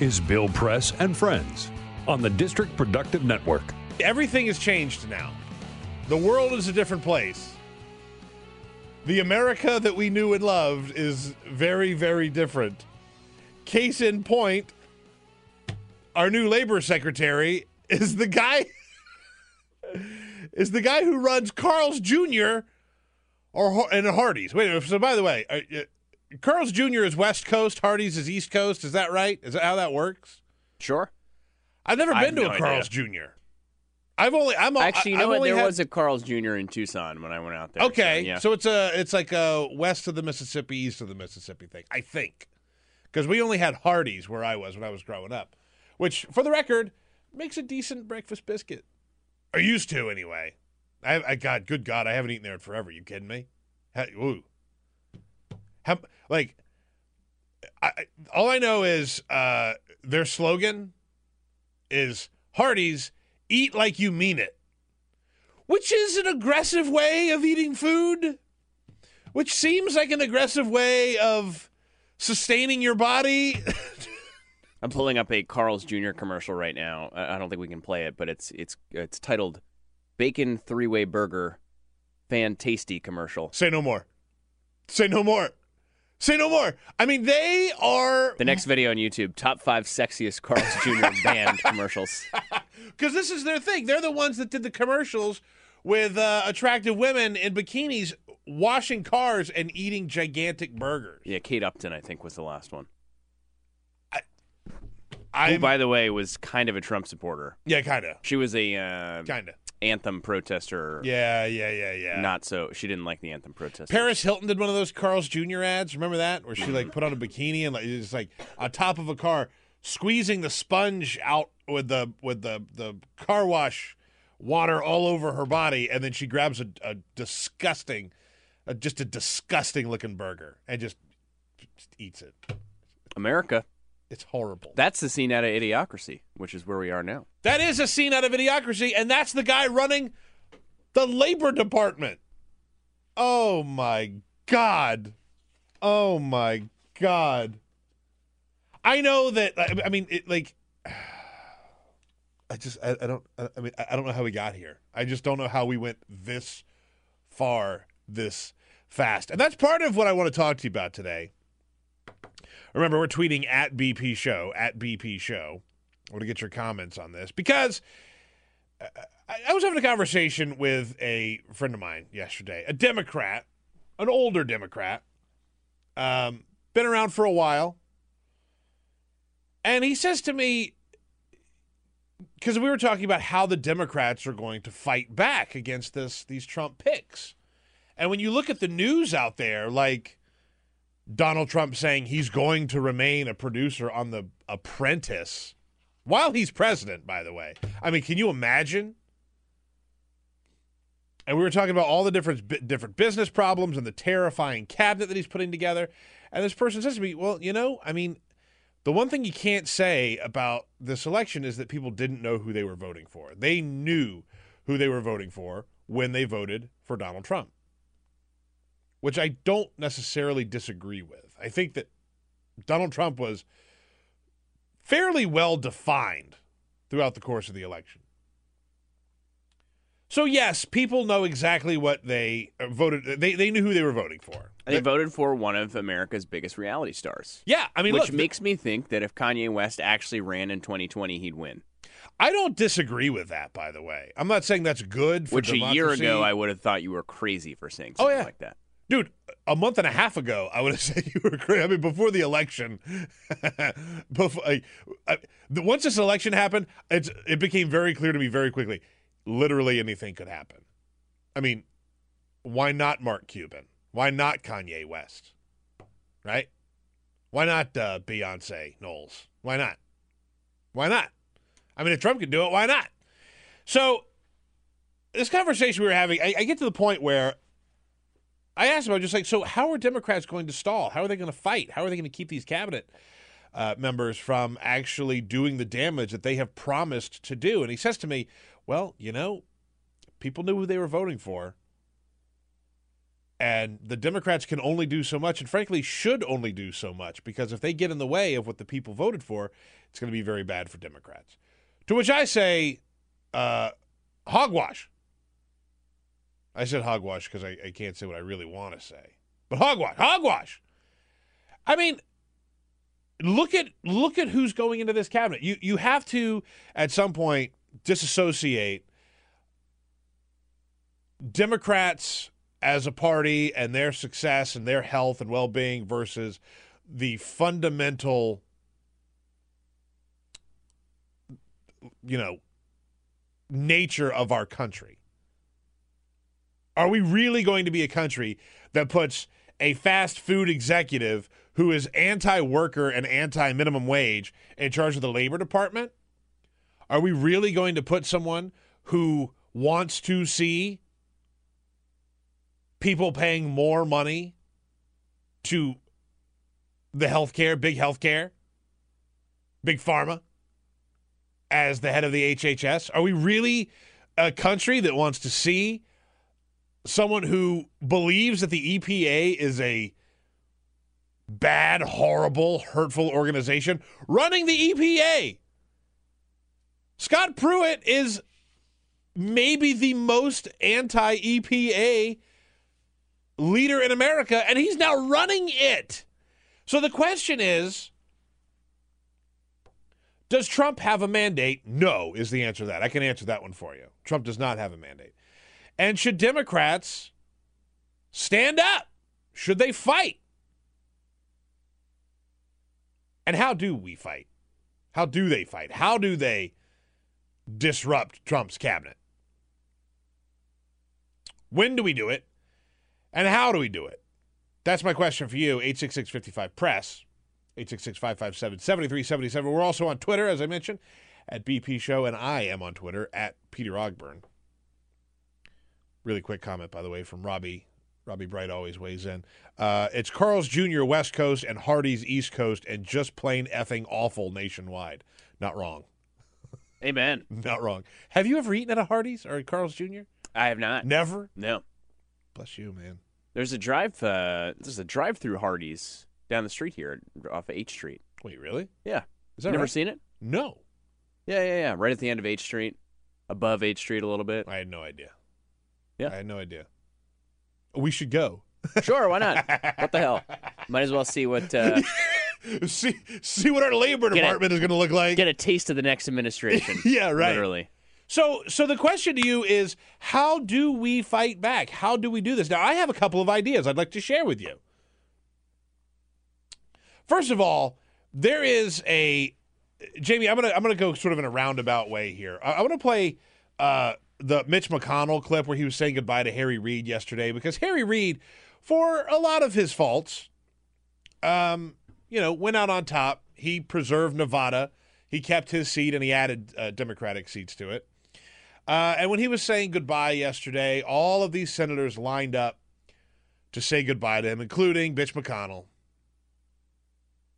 Is Bill Press and Friends on the District Productive Network. Everything has changed now. The world is a different place. The America that we knew and loved is very, very different. Case in point, our new labor secretary is the guy is the guy who runs Carl's Jr. or and Hardee's. Wait, so by the way, uh, Carl's Jr. is West Coast, Hardee's is East Coast. Is that right? Is that how that works? Sure. I've never been have to a no Carl's Jr. I've only I'm Actually, you know I've what? only There had- was a Carl's Jr. in Tucson when I went out there. Okay, So, yeah. so it's a it's like a west of the Mississippi, east of the Mississippi thing. I think because we only had Hardee's where I was when I was growing up, which, for the record, makes a decent breakfast biscuit. Or used to anyway. I, I God, good God, I haven't eaten there in forever. You kidding me? Ha- Ooh, How, like, I, all I know is uh, their slogan is Hardee's eat like you mean it which is an aggressive way of eating food, which seems like an aggressive way of sustaining your body. I'm pulling up a Carl's Jr. commercial right now. I I don't think we can play it, but it's it's it's titled "Bacon Three Way Burger." Fan tasty commercial. Say no more. Say no more. Say no more. I mean, they are The next video on YouTube: Top Five Sexiest Carl's Jr. Band Commercials. because this is their thing. They're the ones that did the commercials with uh, attractive women in bikinis washing cars and eating gigantic burgers. Yeah, Kate Upton, I think, was the last one. Who, I by the way, was kind of a Trump supporter. yeah, kind of, She was a uh, kind of. Anthem protester. Yeah, yeah, yeah, yeah. Not so. She didn't like the anthem protesters. Paris Hilton did one of those Carl's Jr. ads. Remember that, where she Mm-hmm. like put on a bikini and like it's like on top of a car, squeezing the sponge out with the with the the car wash water all over her body, and then she grabs a, a disgusting, a, just a disgusting looking burger and just, just eats it. America. It's horrible. That's the scene out of Idiocracy, which is where we are now. That is a scene out of Idiocracy, and that's the guy running the labor department. Oh my god! Oh my god! I know that. I I mean, it, like, I just, I, I don't. I I mean, I I don't know how we got here. I just don't know how we went this far, this fast, and that's part of what I want to talk to you about today. Remember, we're tweeting at BP Show at BP Show. I want to get your comments on this because uh, I, was having a conversation with a friend of mine yesterday, a Democrat, an older Democrat, um, been around for a while, and he says to me, because we were talking about how the Democrats are going to fight back against this these Trump picks, and when you look at the news out there, like Donald Trump saying he's going to remain a producer on The Apprentice while he's president, by the way. I mean, can you imagine? And we were talking about all the different different business problems and the terrifying cabinet that he's putting together. And this person says to me, "Well, you know, I mean, the one thing you can't say about this election is that people didn't know who they were voting for. They knew who they were voting for when they voted for Donald Trump." Which I don't necessarily disagree with. I think that Donald Trump was fairly well defined throughout the course of the election. So yes, people know exactly what they uh, voted. They they knew who they were voting for. They voted for one of America's biggest reality stars. Yeah, I mean, which look, makes me think that if Kanye West actually ran in 2020, he'd win. I don't disagree with that. By the way, I'm not saying that's good. For Which a year ago, I would have thought you were crazy for saying Oh, something yeah. like that. Dude, a month and a half ago, I would have said you were crazy. I mean, before the election, before I, I, the, once this election happened, it's, it became very clear to me very quickly. Literally anything could happen. I mean, why not Mark Cuban? Why not Kanye West? Right? Why not uh, Beyonce Knowles? Why not? Why not? I mean, if Trump can do it, why not? So, this conversation we were having, I, I get to the point where I asked him, I was just like, so how are Democrats going to stall? How are they going to fight? How are they going to keep these cabinet uh, members from actually doing the damage that they have promised to do? And he says to me, well, you know, people knew who they were voting for. And the Democrats can only do so much, and frankly, should only do so much, because if they get in the way of what the people voted for, it's going to be very bad for Democrats. To which I say, uh, hogwash. I said hogwash because I, I can't say what I really want to say. But hogwash, hogwash. I mean, look at look at who's going into this cabinet. You you have to at some point disassociate Democrats as a party and their success and their health and well-being versus the fundamental you know nature of our country. Are we really going to be a country that puts a fast food executive who is anti worker and anti minimum wage in charge of the labor department? Are we really going to put someone who wants to see people paying more money to the healthcare, big healthcare, big pharma, as the head of the HHS? Are we really a country that wants to see someone who believes that the EPA is a bad, horrible, hurtful organization running the EPA? Scott Pruitt is maybe the most anti EPA leader in America, and he's now running it. So the question is Does Trump have a mandate? No, is the answer to that. I can answer that one for you. Trump does not have a mandate. And should Democrats stand up? Should they fight? And how do we fight? How do they fight? How do they disrupt Trump's cabinet? When do we do it? And how do we do it? That's my question for you. 866 55 Press, 866 557 7377. We're also on Twitter, as I mentioned, at BP Show, and I am on Twitter at Peter Ogburn. Really quick comment, by the way, from Robbie. Robbie Bright always weighs in. Uh, it's Carl's Jr. West Coast and Hardee's East Coast, and just plain effing awful nationwide. Not wrong. Amen. Not wrong. Have you ever eaten at a Hardee's or at Carl's Jr.? I have not. Never. No. Bless you, man. There's a drive. Uh, there's a drive-through Hardee's down the street here off of H Street. Wait, really? Yeah. Is that Never right? seen it? No, Yeah, yeah, yeah. Right at the end of H Street, above H Street a little bit. I had no idea. Yeah. I had no idea. We should go. Sure, why not? what the hell? Might as well see what uh, see see what our labor Get it. department is going to look like. get a taste of the next administration. Yeah, right. Literally. So so the question to you is how do we fight back? How do we do this? Now I have a couple of ideas I'd like to share with you. First of all, there is a Jamie, I'm gonna I'm gonna go sort of in a roundabout way here. I, I want to play uh, the Mitch McConnell clip where he was saying goodbye to Harry Reid yesterday because Harry Reid, for a lot of his faults, um, you know, went out on top. He preserved Nevada. He kept his seat and he added uh, Democratic seats to it. Uh, and when he was saying goodbye yesterday, all of these senators lined up to say goodbye to him, including Mitch McConnell.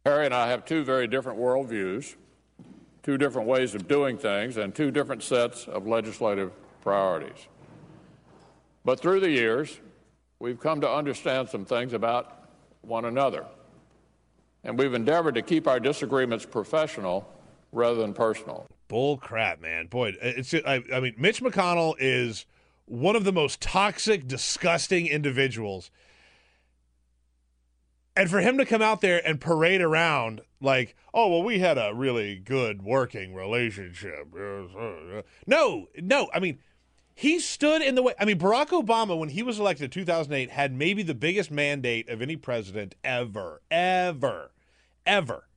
Harry and I have two very different worldviews, two different ways of doing things, and two different sets of legislative priorities. But through the years, we've come to understand some things about one another. And we've endeavored to keep our disagreements professional rather than personal. Bull crap, man. Boy, it's I, I mean, Mitch McConnell is one of the most toxic, disgusting individuals. And for him to come out there and parade around like, oh, well, we had a really good working relationship. Oh, no, no. I mean, he stood in the way. I mean, Barack Obama, when he was elected in 2008, had maybe the biggest mandate of any president ever, ever, ever.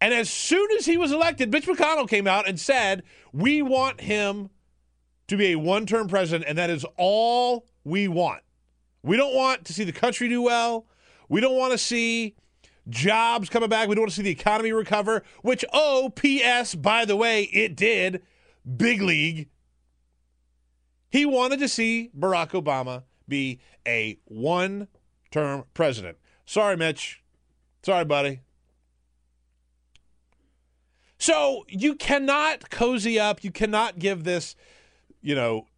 And as soon as he was elected, Mitch McConnell came out and said, We want him to be a one term president, and that is all we want. We don't want to see the country do well. We don't want to see jobs coming back. We don't want to see the economy recover, which, oh, P.S., by the way, it did. Big league. He wanted to see Barack Obama be a one term president. Sorry, Mitch. Sorry, buddy. So you cannot cozy up. You cannot give this, you know,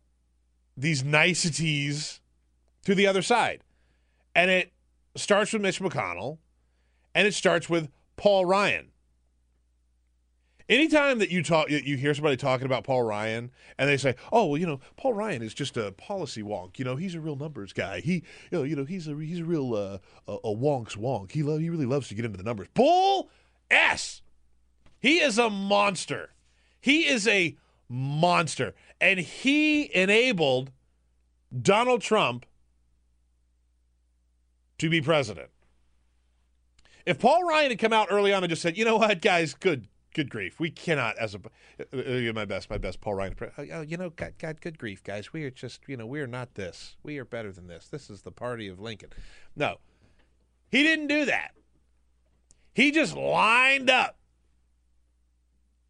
these niceties to the other side. And it starts with Mitch McConnell and it starts with Paul Ryan. Anytime that you talk, you hear somebody talking about Paul Ryan, and they say, "Oh, well, you know, Paul Ryan is just a policy wonk. You know, he's a real numbers guy. He, you know, you know, he's a he's a real uh, a, a wonk's wonk. He lo- he really loves to get into the numbers. Bull s. He is a monster. He is a monster, and he enabled Donald Trump to be president. If Paul Ryan had come out early on and just said, "You know what, guys, good good grief. We cannot, as a uh, uh, my best, my best, Paul Ryan. Uh, you know, God, God, good grief, guys. We are just, you know, we are not this. We are better than this. This is the party of Lincoln. No, he didn't do that. He just lined up,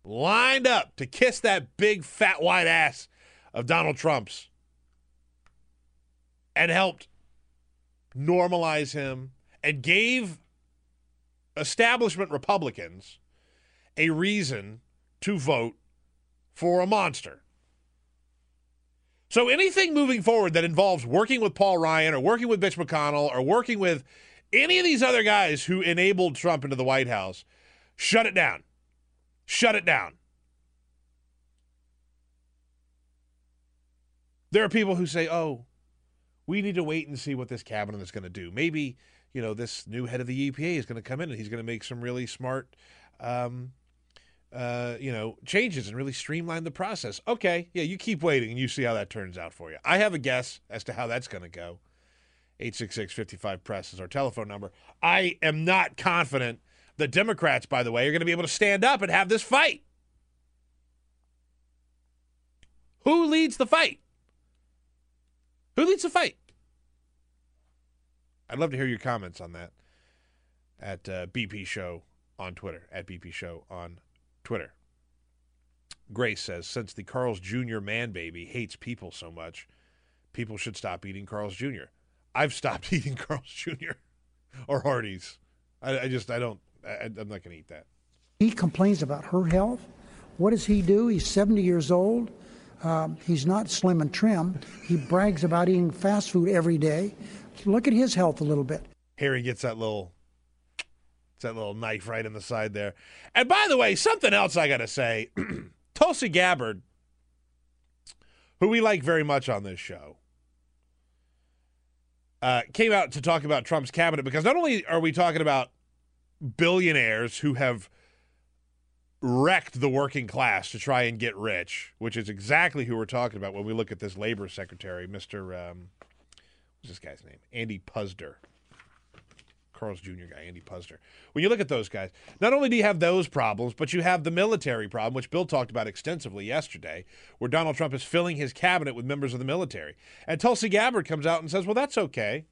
lined up to kiss that big fat white ass of Donald Trump's, and helped normalize him and gave establishment Republicans a reason to vote for a monster. So anything moving forward that involves working with Paul Ryan or working with Mitch McConnell or working with any of these other guys who enabled Trump into the White House, shut it down. Shut it down. There are people who say, oh, we need to wait and see what this cabinet is going to do. Maybe, you know, this new head of the EPA is going to come in and he's going to make some really smart um, uh, you know, changes and really streamline the process. Okay, yeah, you keep waiting and you see how that turns out for you. I have a guess as to how that's going to go. 866 press is our telephone number. I am not confident the Democrats, by the way, are going to be able to stand up and have this fight. Who leads the fight? Who leads the fight? I'd love to hear your comments on that at uh, BP Show on Twitter, at BP Show on Twitter. Grace says, since the Carl's Jr. man baby hates people so much, people should stop eating Carl's Jr. I've stopped eating Carl's Jr. or Hardee's. I, I just, I don't, I, am not going to eat that. He complains about her health. What does he do? He's 70 years old. Um, he's not slim and trim. He brags about eating fast food every day. Look at his health a little bit. Harry gets that little it's that little knife right in the side there. And by the way, something else I got to say Tulsi Gabbard, who we like very much on this show, uh, came out to talk about Trump's cabinet because not only are we talking about billionaires who have wrecked the working class to try and get rich, which is exactly who we're talking about when we look at this labor secretary, Mr. Um, what's this guy's name? Andy Puzder. Carl's Jr. guy, Andy Puzder. When you look at those guys, not only do you have those problems, but you have the military problem, which Bill talked about extensively yesterday, where Donald Trump is filling his cabinet with members of the military. And Tulsi Gabbard comes out and says, well, that's okay.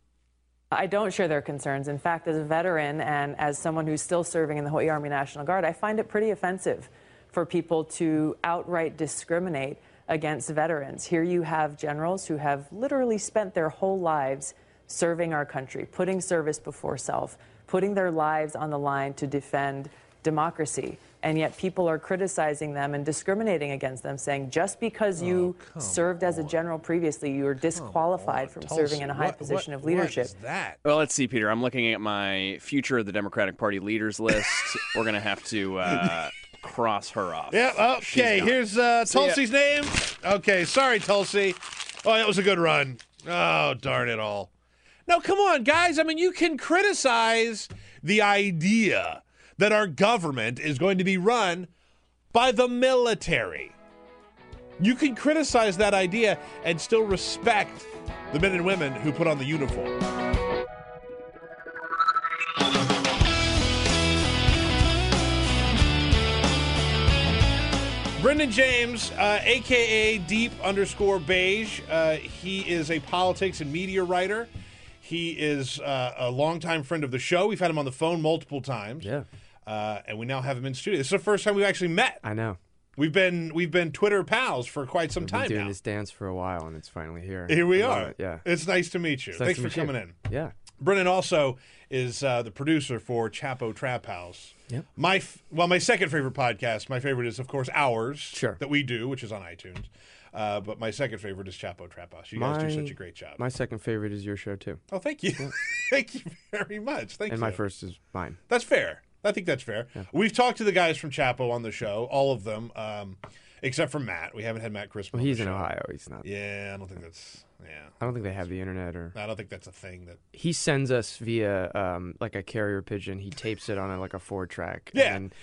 I don't share their concerns. In fact, as a veteran and as someone who's still serving in the Hawaii Army National Guard, I find it pretty offensive for people to outright discriminate against veterans. Here you have generals who have literally spent their whole lives serving our country, putting service before self, putting their lives on the line to defend democracy. And yet people are criticizing them and discriminating against them, saying just because you oh, served on. as a general previously, you are disqualified from Tulsi, serving in a high what, position what, of leadership. What is that? Well, let's see, Peter. I'm looking at my future of the Democratic Party leaders list. We're going to have to uh, cross her off. Yeah, okay. Here's uh, Tulsi's name. Okay, sorry, Tulsi. Oh, that was a good run. Oh, darn it all. No, come on, guys. I mean, you can criticize the idea that our government is going to be run by the military. You can criticize that idea and still respect the men and women who put on the uniform. Brendan James, uh, aka Deep underscore Beige. Uh, he is a politics and media writer. He is uh, a longtime friend of the show. We've had him on the phone multiple times. Yeah. Uh, and we now have him in studio. This is the first time we've actually met. I know. We've been we've been Twitter pals for quite some time been doing now. this dance for a while, and it's finally here. Here we I love are. it, Yeah. It's nice to meet you. Nice Thanks to for meet you. coming in. Yeah. Brendan also is uh, the producer for Chapo Trap House. Yep. My f- well, my second favorite podcast. My favorite is of course ours. Sure. That we do, which is on iTunes. Uh, but my second favorite is Chapo Trap House. You guys do such a great job. My second favorite is your show too, oh, thank you, thank you very much. Thank and you. And my first is mine. That's fair. I think that's fair. We've talked to the guys from Chapo on the show, all of them, um, except for Matt. We haven't had Matt Christman. Well, he's in. Ohio. He's not. Yeah, I don't think that's. Yeah, I don't think they have the internet or. I don't think that's a thing that. He sends us via um, like a carrier pigeon. He tapes it on a, like a four track. Yeah. And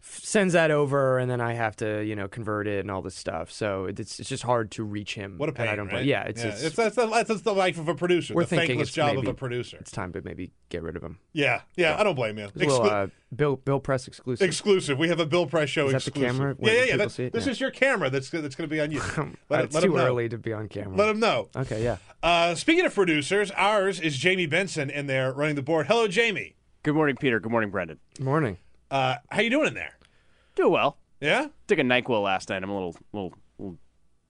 sends that over, and then I have to you know convert it and all this stuff. So it's it's just hard to reach him. What a pain, I don't. right? Yeah. It's, it's, it's, that's, the, that's the life of a producer. We're the thinking thankless it's job maybe- of a producer. it's time to maybe get rid of him. Yeah, yeah, I don't blame you. It's a little uh, Bill Bill Press exclusive. exclusive. We have a Bill Press show Is that the exclusive. camera? Yeah, yeah, yeah. That- see it? this Yeah. is your camera. That's that's going to be on you. Let, it's let too him know. early to be on camera. Let him know. Okay, yeah. Uh, speaking of producers, ours is Jamie Benson in there running the board. Hello, Jamie. Good morning, Peter. Good morning, Brendan. Good Morning. Uh, how you doing in there? Doing well. Yeah. Took a Nyquil last night. I'm a little, little, little.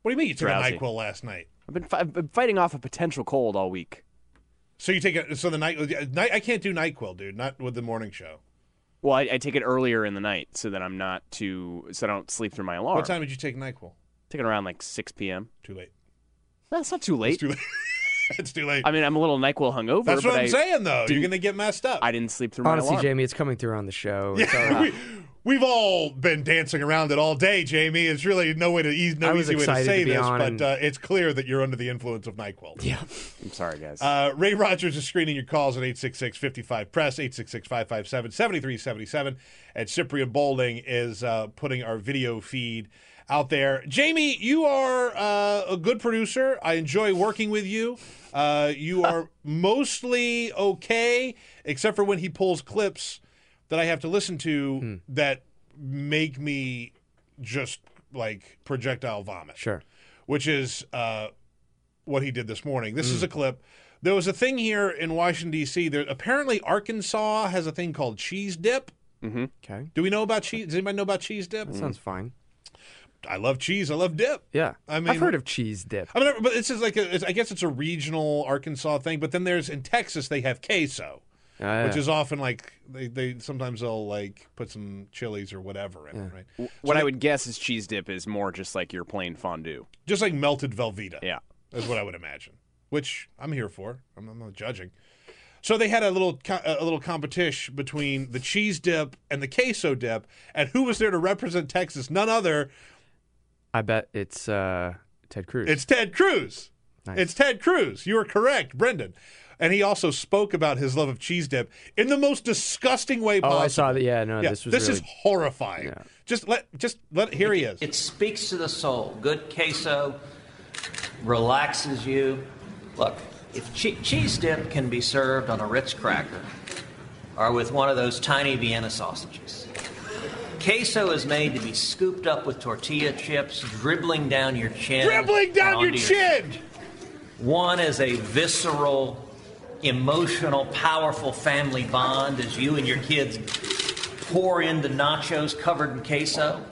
What do you mean you took Drowsy. a Nyquil last night? I've been, fi- I've been fighting off a potential cold all week. So you take it. So the night, night. I can't do Nyquil, dude. Not with the morning show. Well, I, I take it earlier in the night so that I'm not too, so I don't sleep through my alarm. What time did you take Nyquil? Take it around like 6 p.m. Too late. That's not too late. It's too late. it's too late. I mean, I'm a little Nyquil hungover. That's but what I'm I, saying, though. You're going to get messed up. I didn't sleep through my Honestly, alarm. Jamie, it's coming through on the show. It's all right. we, we've all been dancing around it all day, Jamie. It's really no way to easy, no easy way to say to this, on but and- uh, it's clear that you're under the influence of Nyquil. yeah. I'm sorry, guys. Uh, Ray Rogers is screening your calls at 866-55 press 866-557-7377 and Cyprian Bolding is uh, putting our video feed out there. Jamie, you are uh, a good producer. I enjoy working with you. Uh, you are mostly okay, except for when he pulls clips that I have to listen to that make me just like projectile vomit Sure. which is uh, what he did this morning. This is a clip. There was a thing here in Washington D.C. There apparently Arkansas has a thing called cheese dip. Mm-hmm. Okay. Do we know about cheese? Does anybody know about cheese dip? That sounds fine. I love cheese. I love dip. Yeah. I mean- I've heard of cheese dip. I mean, but it's just like a, it's, I guess it's a regional Arkansas thing. But then there's in Texas they have queso, ah, which yeah. is often like they, they sometimes they'll like put some chilies or whatever in it, right? what I would guess is cheese dip is more just like your plain fondue. Just like melted Velveeta. Yeah. is what I would imagine. Which I'm here for. I'm, I'm not judging. So they had a little a little competition between the cheese dip and the queso dip, and who was there to represent Texas? None other. I bet it's uh, Ted Cruz. It's Ted Cruz. Nice. It's Ted Cruz. You are correct, Brendan. And he also spoke about his love of cheese dip in the most disgusting way possible. oh, possible. I saw that. Yeah, no, Yeah, this was this really. is horrifying. Yeah. Just let, just let. Here he is. It speaks to the soul. Good queso relaxes you. Look, if che- cheese dip can be served on a Ritz cracker or with one of those tiny Vienna sausages, queso is made to be scooped up with tortilla chips, dribbling down your chin. Dribbling down your onto chin. One is a visceral, emotional, powerful family bond as you and your kids pour into nachos covered in queso.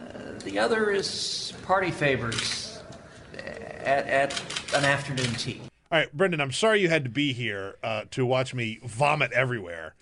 Uh, the other is party favors at, at an afternoon tea. All right, Brendan, I'm sorry you had to be here uh, to watch me vomit everywhere.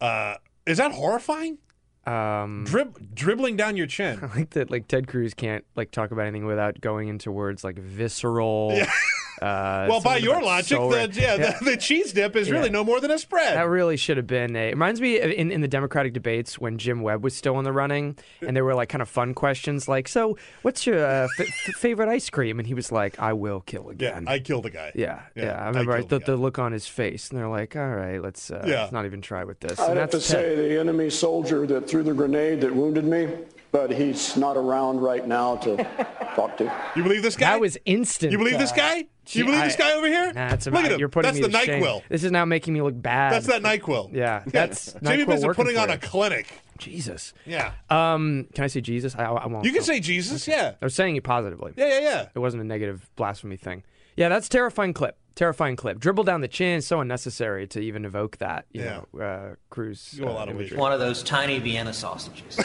Uh, is that horrifying? Um, Drib- dribbling down your chin. I like that. Like Ted Cruz can't like talk about anything without going into words like visceral. Uh, Well, by your logic, soul the, ra- yeah, The, the cheese dip is really Yeah. no more than a spread. That really should have been a. It reminds me of in, in the Democratic debates when Jim Webb was still in the running, and there were like kind of fun questions like, "So, what's your uh, f- f- favorite ice cream?" And he was like, "I will kill again." yeah, again." I killed a guy. yeah, Yeah, yeah. I I remember I killed the the, the look on his face, and they're like, "All right, let's, uh, Yeah. let's not even try with this." I'd and have to that's Ted. say the enemy soldier that threw the grenade that wounded me but he's not around right now to talk to. You believe this guy? That was instant. You believe this uh, guy? You believe this guy over here? Nah, it's Look at him. You're putting That's me the to shame. NyQuil. This is now making me look bad. That's that NyQuil. Yeah, that's Jamie NyQuil Benson putting on you. a clinic. Jesus. Yeah. Um, can I say Jesus? I, I won't. You can say Jesus. Yeah. I was saying it positively. Yeah, yeah, yeah. It wasn't a negative blasphemy thing. Yeah, that's terrifying clip. Terrifying clip. Dribble down the chin. So unnecessary to even evoke that. You Yeah. know, uh, Cruz. Go a uh, lot of imagery. One of those tiny Vienna sausages.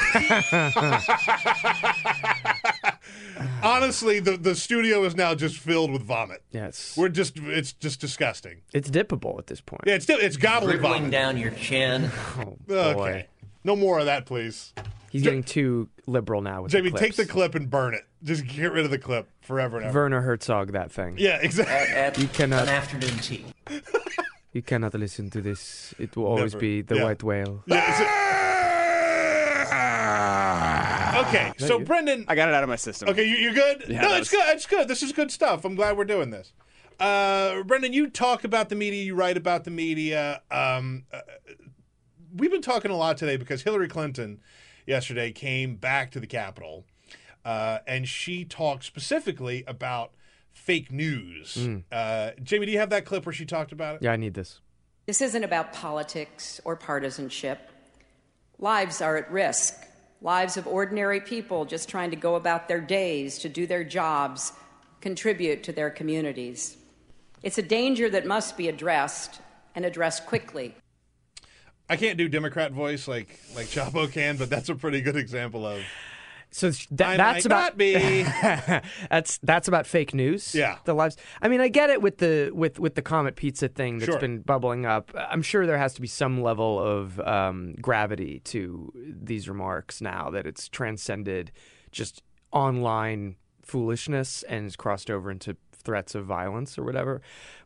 Honestly, the the studio is now just filled with vomit. Yes. We're just it's just disgusting. it's dippable at this point. Yeah, it's still it's gobbling Dribbling vomit. down your chin. Oh, boy. Okay. No more of that, please. He's getting too liberal now with Jamie, the take the clip and burn it. Just get rid of the clip forever and ever. Werner Herzog that thing. yeah, exactly. At You cannot- an afternoon tea. You cannot listen to this. It will always Never. be the Yeah. white whale. Okay, so Brendan, I got it out of my system. okay, you, you good? Yeah, no, that it's good. It's good. This is good stuff. I'm glad we're doing this. Uh, Brendan, you talk about the media. You write about the media. Um, uh, we've been talking a lot today because Hillary Clinton yesterday came back to the Capitol, uh, and she talked specifically about fake news. Uh, Jamie, do you have that clip where she talked about it? Yeah, I need this. This isn't about politics or partisanship. Lives are at risk. Lives of ordinary people just trying to go about their days, to do their jobs, contribute to their communities. It's a danger that must be addressed and addressed quickly. I can't do Democrat voice like like Chapo can, but that's a pretty good example of. So th- that's about be. that's that's about fake news. Yeah. the lives. I mean, I get it with the with with the Comet Pizza thing that's Sure. been bubbling up. I'm sure there has to be some level of um, gravity to these remarks now that it's transcended just online foolishness and has crossed over into threats of violence or whatever.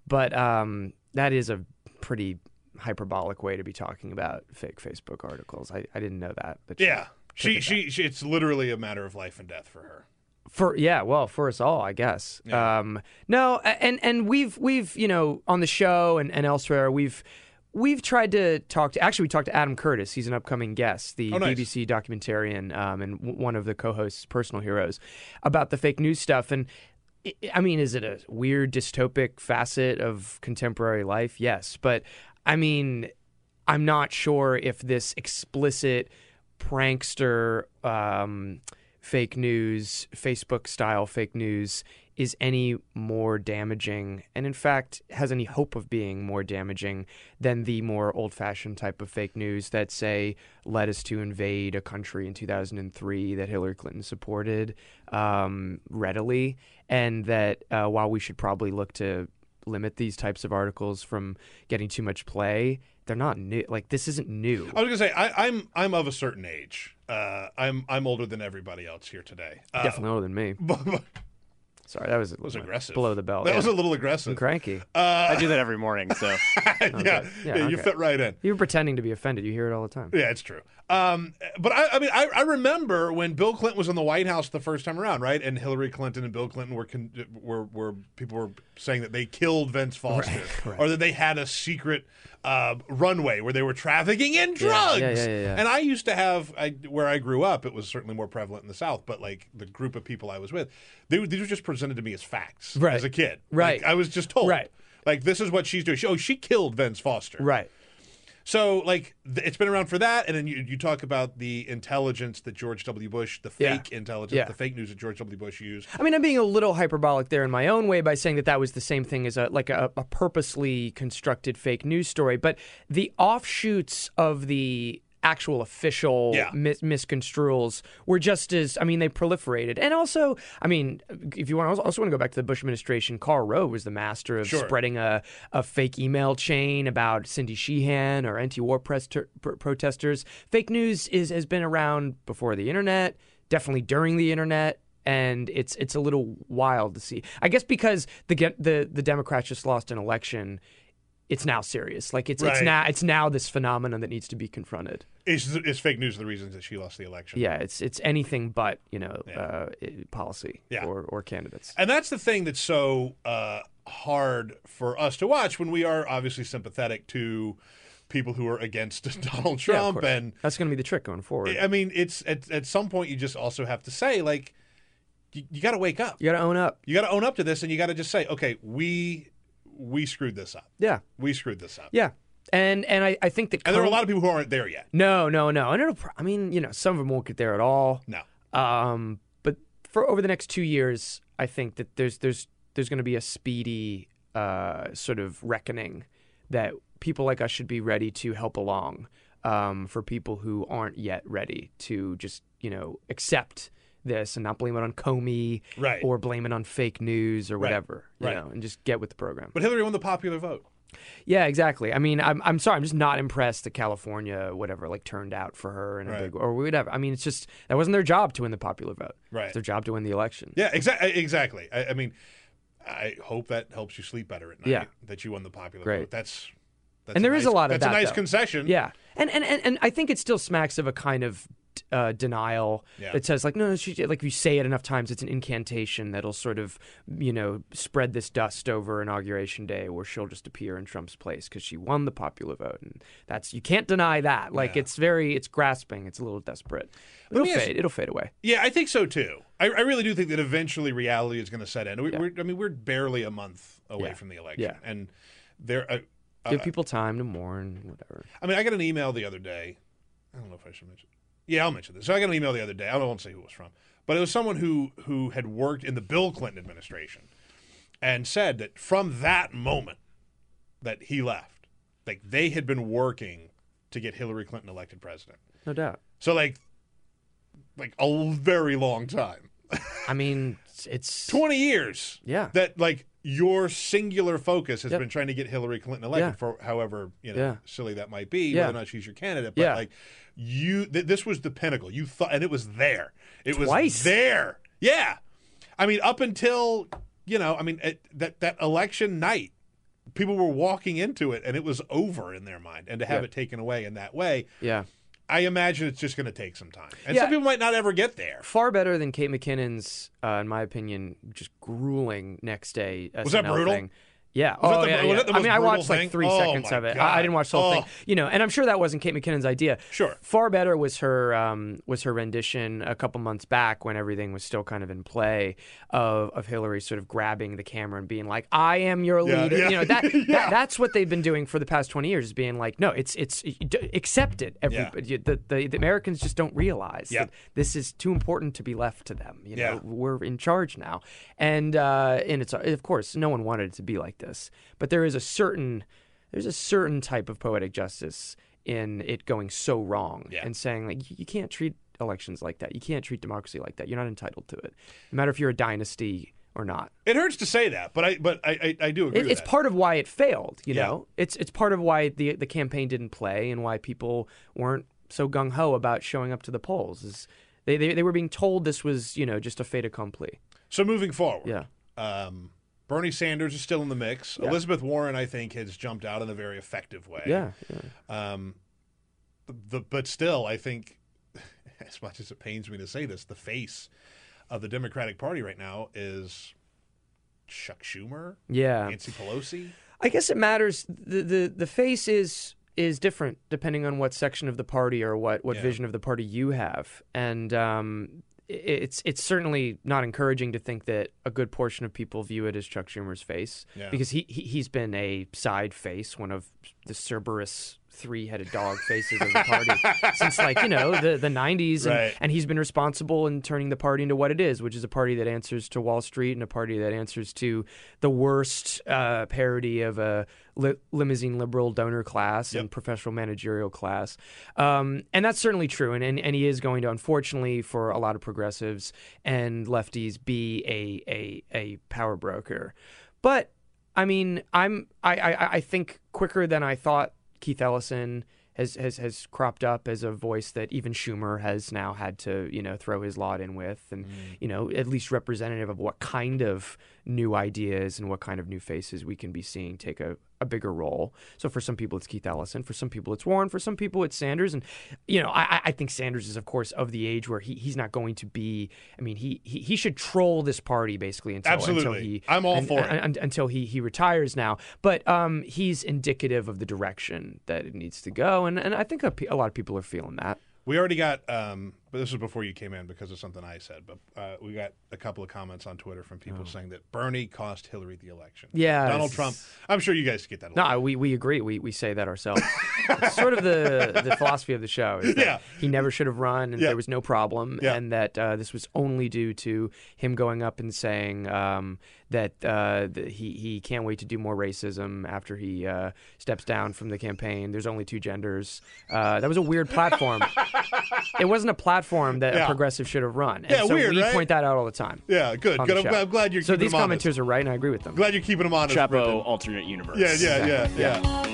But um, that is a pretty hyperbolic way to be talking about fake Facebook articles. I, I didn't know that. she Yeah, she, she she it's literally a matter of life and death for her. For yeah, well, for us all, I guess. Um, no, and and we've we've you know on the show and, and elsewhere we've we've tried to talk to actually we talked to Adam Curtis. He's an upcoming guest, the Oh, nice. BBC documentarian um, and w- one of the co-hosts' personal heroes about the fake news stuff. And I- I mean, is it a weird dystopic facet of contemporary life? Yes, but I mean, I'm not sure if this explicit prankster um, fake news, Facebook style fake news, is any more damaging, and in fact has any hope of being more damaging than the more old fashioned type of fake news that, say, led us to invade a country in 2003 that Hillary Clinton supported um, readily, and that uh, while we should probably look to limit these types of articles from getting too much play, they're not new. Like, this isn't new. I was gonna say I, I'm I'm of a certain age. Uh, I'm I'm older than everybody else here today. Uh, Definitely older than me. but- but Sorry, that was, was aggressive. below the belt. That yeah. was a little aggressive. I'm cranky. I do that every morning, so yeah, yeah, Yeah, you fit right in. You're pretending to be offended. You hear it all the time. Yeah, it's true. Um, but I, I mean, I, I remember when Bill Clinton was in the White House the first time around, right? And Hillary Clinton and Bill Clinton were con- were were people were saying that they killed Vince Foster, or that they had a secret uh, runway where they were trafficking in drugs. yeah, yeah, yeah. And I used to have I, where I grew up. It was certainly more prevalent in the South, but like the group of people I was with, they these were just presented to me as facts Right. as a kid. Right. Like, I was just told. Right. Like this is what she's doing. She, oh, she killed Vince Foster. Right. So, like, th- it's been around for that, and then you, you talk about the intelligence that George W. Bush, the Yeah. fake intelligence, Yeah. the fake news that George W. Bush used. I mean, I'm being a little hyperbolic there in my own way by saying that that was the same thing as a like a, a purposely constructed fake news story. But the offshoots of the actual official Yeah. mis- misconstruals were just as I mean they proliferated and also I mean if you want I also want to go back to the Bush administration Karl Rove was the master of Sure. spreading a, a fake email chain about Cindy Sheehan or anti-war press pr- protesters fake news is has been around before the internet definitely during the internet and it's it's a little wild to see. I guess because the the the Democrats just lost an election, it's now serious. Like it's it's now it's now this phenomenon that needs to be confronted. Is, is fake news the reasons that she lost the election? Yeah, it's it's anything but you know Yeah. uh, policy Yeah. or or candidates. And that's the thing that's so uh, hard for us to watch when we are obviously sympathetic to people who are against Donald Trump course. and that's going to be the trick going forward. I mean, it's at at some point you just also have to say like you, you got to wake up. You got to own up. You got to own up to this, and you got to just say, okay, we we screwed this up. Yeah, We screwed this up. yeah, and and I, I think that And there are a lot of people who aren't there yet. No, no, no. And it'll. I mean, you know, some of them won't get there at all. No. Um, but for over the next two years, I think that there's there's there's going to be a speedy uh, sort of reckoning that people like us should be ready to help along um, for people who aren't yet ready to just you know accept this and not blame it on Comey Right. or blame it on fake news or Right. whatever, you Right. know, and just get with the program. But Hillary won the popular vote. Yeah, exactly. I mean, I'm I'm sorry, I'm just not impressed that California, whatever, like turned out for her in a Right. big or whatever. I mean, it's just that wasn't their job to win the popular vote. Right. It's their job to win the election. Yeah, exactly. Exactly. I, I mean, I hope that helps you sleep better at night. Yeah. That you won the popular Great. vote. That's, that's and there is nice, a lot of that's that. a nice though. concession. Yeah, and and, and and I think it still smacks of a kind of uh, denial Yeah. that says like no, she, like if you say it enough times, it's an incantation that'll sort of you know spread this dust over inauguration day, where she'll just appear in Trump's place because she won the popular vote, and that's you can't deny that. Like Yeah. it's very it's grasping, it's a little desperate. It'll me ask- fade. It'll fade away. Yeah, I think so too. I, I really do think that eventually reality is going to set in. We, Yeah. we're, I mean, we're barely a month away from the election, and there. Uh, Give uh, people time to mourn, whatever. I mean, I got an email the other day. I don't know if I should mention. Yeah, I'll mention this. So I got an email the other day. I don't want say who it was from, but it was someone who who had worked in the Bill Clinton administration, and said that from that moment that he left, like they had been working to get Hillary Clinton elected president. No doubt. So like, like a very long time. I mean, it's, it's 20 years. Yeah. That like your singular focus has Yep. been trying to get Hillary Clinton elected Yeah. for however, you know, Yeah. silly that might be, Yeah. whether or not she's your candidate. But Yeah. like you th- this was the pinnacle. You thought and it was there. It was there. Yeah. I mean, up until, you know, I mean it, that that election night, people were walking into it and it was over in their mind. And to have Yeah. it taken away in that way, yeah. I imagine it's just going to take some time. And Yeah. some people might not ever get there. Far better than Kate McKinnon's, uh, in my opinion, just grueling next day. Was that brutal? Thing. Yeah. Was oh, the- yeah, yeah. I mean, I watched thing? like three Oh, seconds of it. I, I didn't watch the whole Oh. thing. You know, and I'm sure that wasn't Kate McKinnon's idea. Sure. Far better was her um, was her rendition a couple months back when everything was still kind of in play of of Hillary sort of grabbing the camera and being like, "I am your Yeah, leader." You know that, that that's what they've been doing for the past 20 years, is being like, "No, it's it's d- accept it." Everybody, the, the the Americans just don't realize that this is too important to be left to them. You know, we're in charge now, and uh, and it's of course no one wanted it to be like this, but there is a certain there's a certain type of poetic justice in it going so wrong Yeah. and saying like you, can't treat elections like that, you can't treat democracy like that. You're not entitled to it, no matter if you're a dynasty or not. It hurts to say that, but I but I I, I do agree It, it's that. part of why it failed. You Yeah. know, it's it's part of why the the campaign didn't play and why people weren't so gung ho about showing up to the polls. Is they, they they were being told this was you know just a fait accompli. So moving forward, Yeah. um, Bernie Sanders is still in the mix. Yeah. Elizabeth Warren, I think, has jumped out in a very effective way. Yeah, yeah. Um, the, but still, I think, as much as it pains me to say this, the face of the Democratic Party right now is Chuck Schumer, Yeah. Nancy Pelosi. I guess it matters. The the the face is is different depending on what section of the party or what what Yeah. vision of the party you have, and um, it's it's certainly not encouraging to think that a good portion of people view it as Chuck Schumer's face Yeah. because he, he he's been a side face, one of the Cerberus three-headed dog faces of the party since like you know the the 90s and, Right. and he's been responsible in turning the party into what it is which is a party that answers to wall street and a party that answers to the worst uh, parody of a li- limousine liberal donor class and professional managerial class. Um, and that's certainly true and, and and he is going to unfortunately for a lot of progressives and lefties be a a, a power broker. But I mean, I'm I, I I think quicker than I thought. Keith Ellison has, has has cropped up as a voice that even Schumer has now had to you know throw his lot in with, and you know at least representative of what kind of new ideas and what kind of new faces we can be seeing take a, a bigger role. So for some people it's Keith Ellison, for some people it's Warren, for some people it's Sanders, and you know I, I think Sanders is of course of the age where he, he's not going to be. I mean he he, he should troll this party basically until Absolutely. until he I'm all un- for it. un- until he he retires now. But um, he's indicative of the direction that it needs to go, and and I think a, a lot of people are feeling that. We already got, um, but this was before you came in because of something I said. But uh, we got a couple of comments on Twitter from people saying that Bernie cost Hillary the election. Oh. Yeah, Donald Trump. I'm sure you guys get that. A lot. No, we, we agree. We, we say that ourselves. it's sort of the, the philosophy of the show. Is that Yeah. He never should have run, and Yeah. there was no problem, Yeah. and that uh, this was only due to him going up and saying um, that uh, the, he he can't wait to do more racism after he uh, steps down from the campaign. There's only two genders. Uh, that was a weird platform. it wasn't a platform that Yeah. a progressive should have run. And Yeah, so weird, we right? point that out all the time. Yeah, good, good. I'm glad- I'm glad you're So keeping these them honest. commenters are right, and I agree with them. Glad you're keeping them honest. Chapo Brendan. alternate universe. Yeah, yeah, yeah, Exactly. yeah.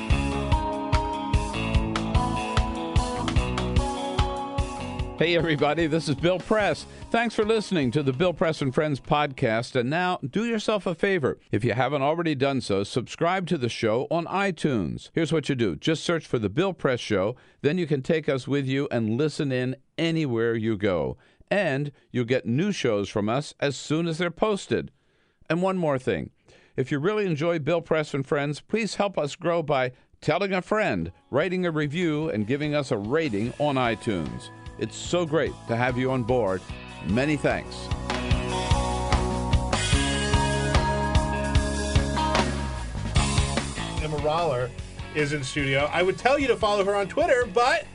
Hey, everybody, this is Bill Press. Thanks for listening to the Bill Press and Friends podcast. And now, do yourself a favor. If you haven't already done so, subscribe to the show on iTunes. Here's what you do just search for The Bill Press Show, then you can take us with you and listen in anywhere you go. And you'll get new shows from us as soon as they're posted. And one more thing if you really enjoy Bill Press and Friends, please help us grow by telling a friend, writing a review, and giving us a rating on iTunes. It's so great to have you on board. Many thanks. Emma Roller is in studio. I would tell you to follow her on Twitter, but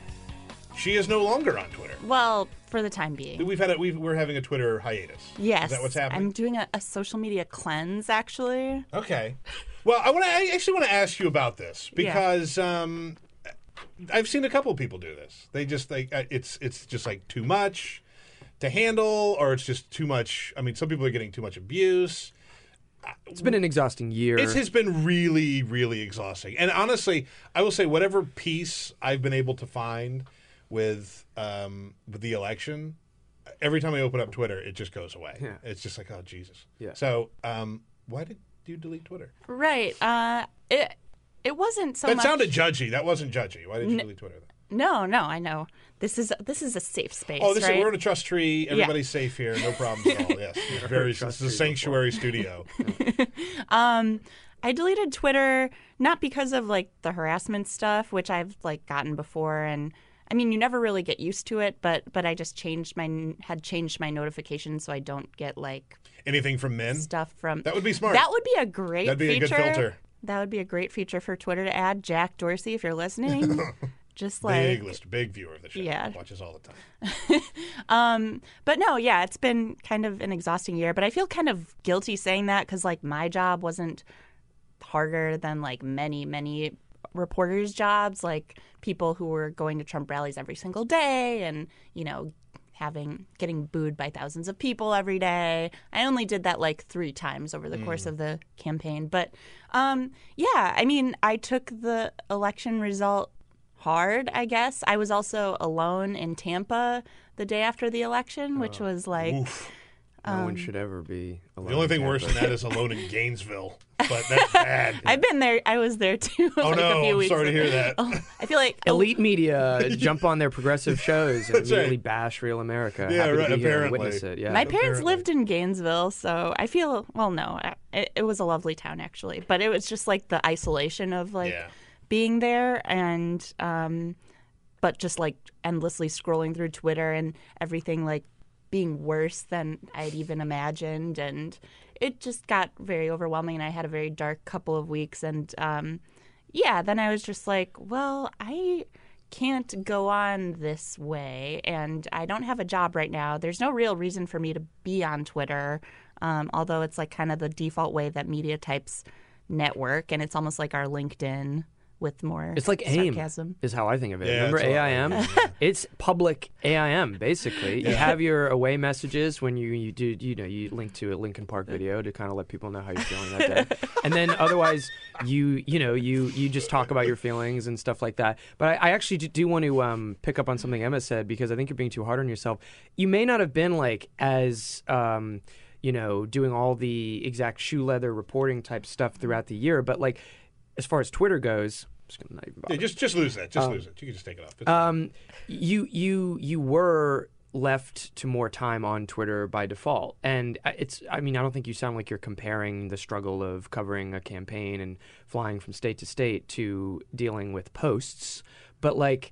she is no longer on Twitter. Well, for the time being. We've had a, we've, we're having a Twitter hiatus. Yes. Is that what's happening? I'm doing a, a social media cleanse, actually. Okay. Well, I want to. I actually want to ask you about this because um, I've seen a couple of people do this. They just like uh, it's it's just like too much to handle, or it's just too much. I mean, some people are getting too much abuse. It's been an exhausting year. It has been really, really exhausting. And honestly, I will say whatever peace I've been able to find with um, with the election, every time I open up Twitter, it just goes away. Yeah. It's just like, oh Jesus. Yeah. So, um, why did you delete Twitter? Right. Uh, it it wasn't so that much. sounded judgy. That wasn't judgy. Why did you N- delete Twitter? Then? No, no, I know. This is this is a safe space. Oh, this right? is, we're in a trust tree. Yeah. Everybody's safe here. No problems at all. Yes, It's very. This is a tree sanctuary studio. Um, I deleted Twitter not because of like the harassment stuff, which I've like gotten before, and I mean, you never really get used to it. But but I just changed my had changed my notifications so I don't get like Anything from men? stuff from. That would be smart. That would be a great. That'd be a good feature. filter. That would be a great feature for Twitter to add. Jack Dorsey, if you're listening, just like big list, big viewer of the show. Yeah. watches all the time. Um, but no, yeah, it's been kind of an exhausting year. But I feel kind of guilty saying that because like my job wasn't harder than like many, many reporters' jobs, like people who were going to Trump rallies every single day and you know having getting booed by thousands of people every day. I only did that like three times over the course of the campaign, but um, yeah, I mean, I took the election result hard, I guess. I was also alone in Tampa the day after the election, which was like Oof. no um, one should ever be. Alone The only in thing worse than that is alone in Gainesville, but that's bad. I've been there. I was there too. Oh, like no, a few I'm weeks sorry to hear that. Oh, I feel like Elite media jump on their progressive shows and really right. bash real America. Yeah, Happy right, to be here and apparently. witness it. Yeah. My parents apparently. lived in Gainesville, so I feel well. No, it, it was a lovely town actually, but it was just like the isolation of like Yeah. being there and um, but just like endlessly scrolling through Twitter and everything like being worse than I'd even imagined, and it just got very overwhelming. And I had a very dark couple of weeks, and um, yeah, then I was just like, well, I can't go on this way and I don't have a job right now. There's no real reason for me to be on Twitter, um, although it's like kind of the default way that media types network and it's almost like our LinkedIn with more It's like AIM, sarcasm. is how I think of it. Yeah, Remember that's what I AIM? think, yeah. It's public AIM, basically. You have your away messages when you, you do, you know, you link to a Linkin Park video to kind of let people know how you're feeling that day. and then otherwise, you, you know, you, you just talk about your feelings and stuff like that. But I, I actually do, do want to um, pick up on something Emma said because I think you're being too hard on yourself. You may not have been like as. Um, you know, doing all the exact shoe leather reporting type stuff throughout the year. But like, as far as Twitter goes, I'm just gonna not even bother. Yeah, just just lose that. Just Um, lose it. You can just take it off. It's- Um, you you you were left to more time on Twitter by default, and it's. I mean, I don't think you sound like you're comparing the struggle of covering a campaign and flying from state to state to dealing with posts, but like.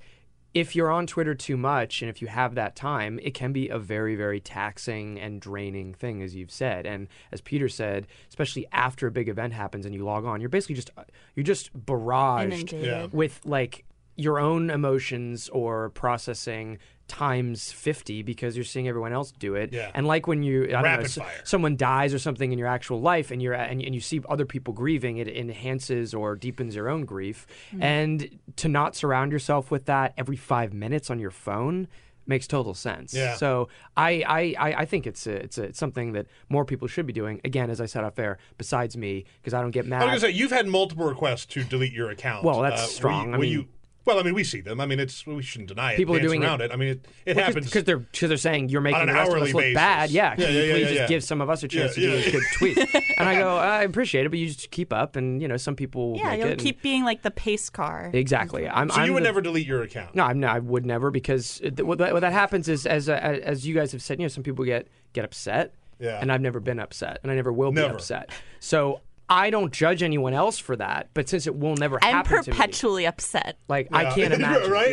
If you're on Twitter too much and if you have that time, it can be a very, very taxing and draining thing, as you've said. And as Peter said, especially after a big event happens and you log on, you're basically just you're just barraged Yeah. with like your own emotions or processing times 50 because you're seeing everyone else do it Yeah. and like when you I don't know, fire. someone dies or something in your actual life and you're and, and you see other people grieving it enhances or deepens your own grief Mm-hmm. and to not surround yourself with that every 5 minutes on your phone makes total sense Yeah. so I, I I I think it's a, it's a, it's something that more people should be doing again as I said off air besides me because I don't get mad I was gonna say you've had multiple requests to delete your account. Well, that's Uh, will strong. you- I will mean- you- well, I mean, we see them. I mean, it's we shouldn't deny it. People are doing it- around it. I mean, it, it happens because they're because they're saying you're making an the rest of us hourly look basis. bad. Yeah, can Yeah, you yeah, yeah, please yeah, just give some of us a chance Yeah, to do yeah. a good tweet? and I go, I appreciate it, but you just keep up, and you know, some people Yeah, make you'll it. and- keep being like the pace car. exactly. I'm. So I'm you would the- never delete your account. No, I'm not, I would never because it, what, that, what that happens is as uh, as you guys have said, you know, some people get get upset. Yeah. And I've never been upset, and I never will be upset. So. I don't judge anyone else for that, but since it will never I'm happen to me, perpetually upset. like I can't imagine. right?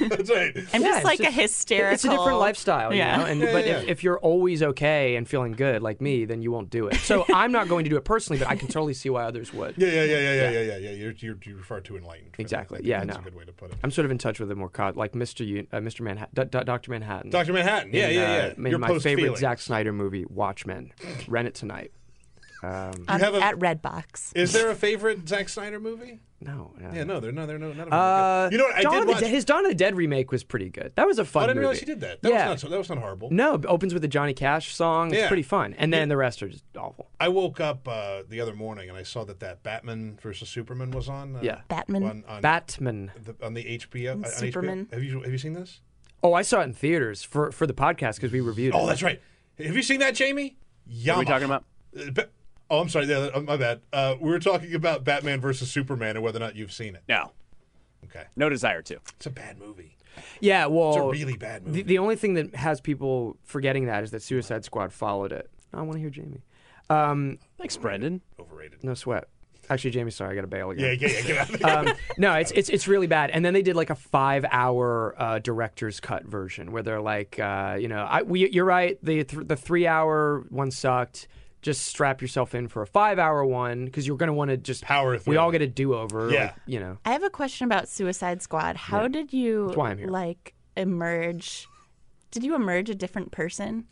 yeah. That's right. I'm Yeah, just it's like a hysterical. It's a different lifestyle, Yeah. you know. And Yeah, but yeah, if, if you're always okay and feeling good like me, then you won't do it. So I'm not going to do it personally, but I can totally see why others would. Yeah, yeah, yeah, yeah, yeah, yeah, yeah. yeah. You're, you're, you're far too enlightened. for that. Exactly. Yeah, that's no. a good way to put it. I'm sort of in touch with a more cod, like Mr. U, uh, Mr. Manhattan, D- D- Dr. Manhattan. Dr. Manhattan. Yeah, in, yeah, uh, yeah. in Your my favorite feelings. Zack Snyder movie, Watchmen. Rent it tonight. Um, Um, have a- at Redbox. Is there a favorite Zack Snyder movie? no. no. Yeah, no, there, no, there, no, none of them. Uh, are good. you know what? I Dawn did watch. Dead- his Dawn of the Dead remake was pretty good. That was a Oh, fun I didn't movie. realize he did that. That yeah. was not that was not horrible. No, it opens with a Johnny Cash song. It's Yeah. pretty fun. And then the rest are just awful. I woke up uh, the other morning and I saw that that Batman versus Superman was on. Uh, Yeah. Batman. On, on, Batman. the, on the HBO. on HBO. Superman. Have you have you seen this? Oh, I saw it in theaters for, for the podcast because we reviewed it. Oh, that's right. Have you seen that, Jamie? What are we talking about? Ba- Oh, I'm sorry. Yeah, uh, my bad. Uh, we were talking about Batman versus Superman and whether or not you've seen it. No, Okay, no desire to. it's a bad movie. Yeah, well, It's a really bad movie. the, the only thing that has people forgetting that is that Suicide Squad followed it. I want to hear Jamie. Um, Thanks, Brendan. Overrated. no sweat. Actually, Jamie, sorry, I got to bail Yeah, again. yeah, yeah. Yeah. Get out of there. um, no, it's it's it's really bad. And then they did like a five-hour uh, director's cut version where they're like, uh, you know, I, we, you're right. The th- the three-hour one sucked. Just strap yourself in for a five-hour one because you're going to want to just Power through. We all get a do-over. Yeah. like, you know. I have a question about Suicide Squad. How did you That's why I'm here. like emerge? Did you emerge a different person?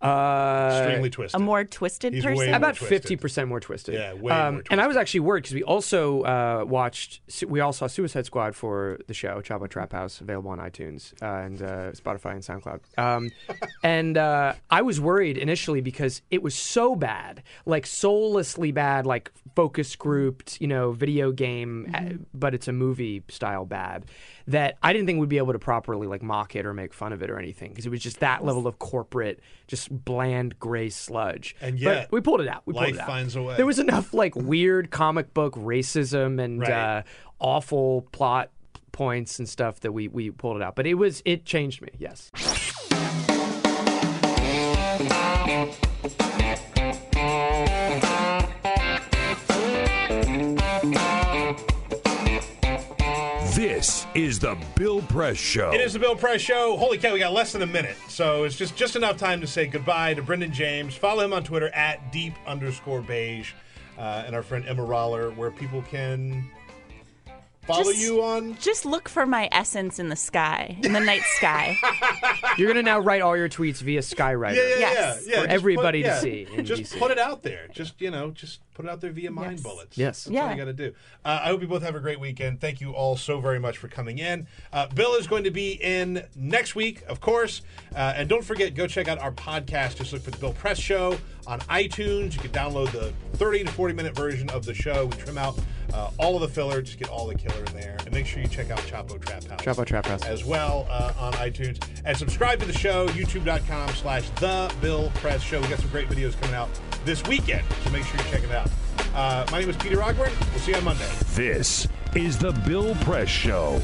Uh, Extremely twisted. A more twisted He's person? more about fifty percent more twisted. Yeah, way um, more And I was actually worried because we also uh, watched. We all saw Suicide Squad for the show, Chapo Trap House, available on iTunes uh, and uh, Spotify and SoundCloud. Um, and uh, I was worried initially because it was so bad, like soullessly bad, like focus grouped, you know, video game, uh, but it's a movie style bad. That I didn't think we'd be able to properly like mock it or make fun of it or anything because it was just that level of corporate, just bland gray sludge. And But yet, we pulled it out. We pulled it out. finds a way. There was enough like weird comic book racism and Right. uh, awful plot points and stuff that we we pulled it out. But it was it changed me. Yes. Is the Bill Press Show. It is the Bill Press Show. Holy cow, we got less than a minute. So it's just, just enough time to say goodbye to Brendan James. Follow him on Twitter at deep underscore beige. Uh, and our friend Emma Roller, where people can follow Just- you on. Just look for my essence in the sky, in the night sky. You're gonna now write all your tweets via Skywriter. Yeah, yeah, Yes. yeah. yeah. For just everybody put, to yeah, see in Just DC. put it out there. Just, you know, just put it out there via mind yes. bullets. Yes. That's yeah. all you got to do. Uh, I hope you both have a great weekend. Thank you all so very much for coming in. Uh, Bill is going to be in next week, of course. Uh, and don't forget, go check out our podcast. Just look for the Bill Press Show on iTunes. You can download the 30 to 40 minute version of the show. We trim out uh, all of the filler, just get all the killer in there. And make sure you check out Chapo Trap House. Chapo Trap House. As well uh, on iTunes. And subscribe to the show, youtube.com slash The Bill Press Show. we got some great videos coming out this weekend, so make sure you check it out up. Uh, my name is Peter Ogburn. We'll see you on Monday. This is the Bill Press Show.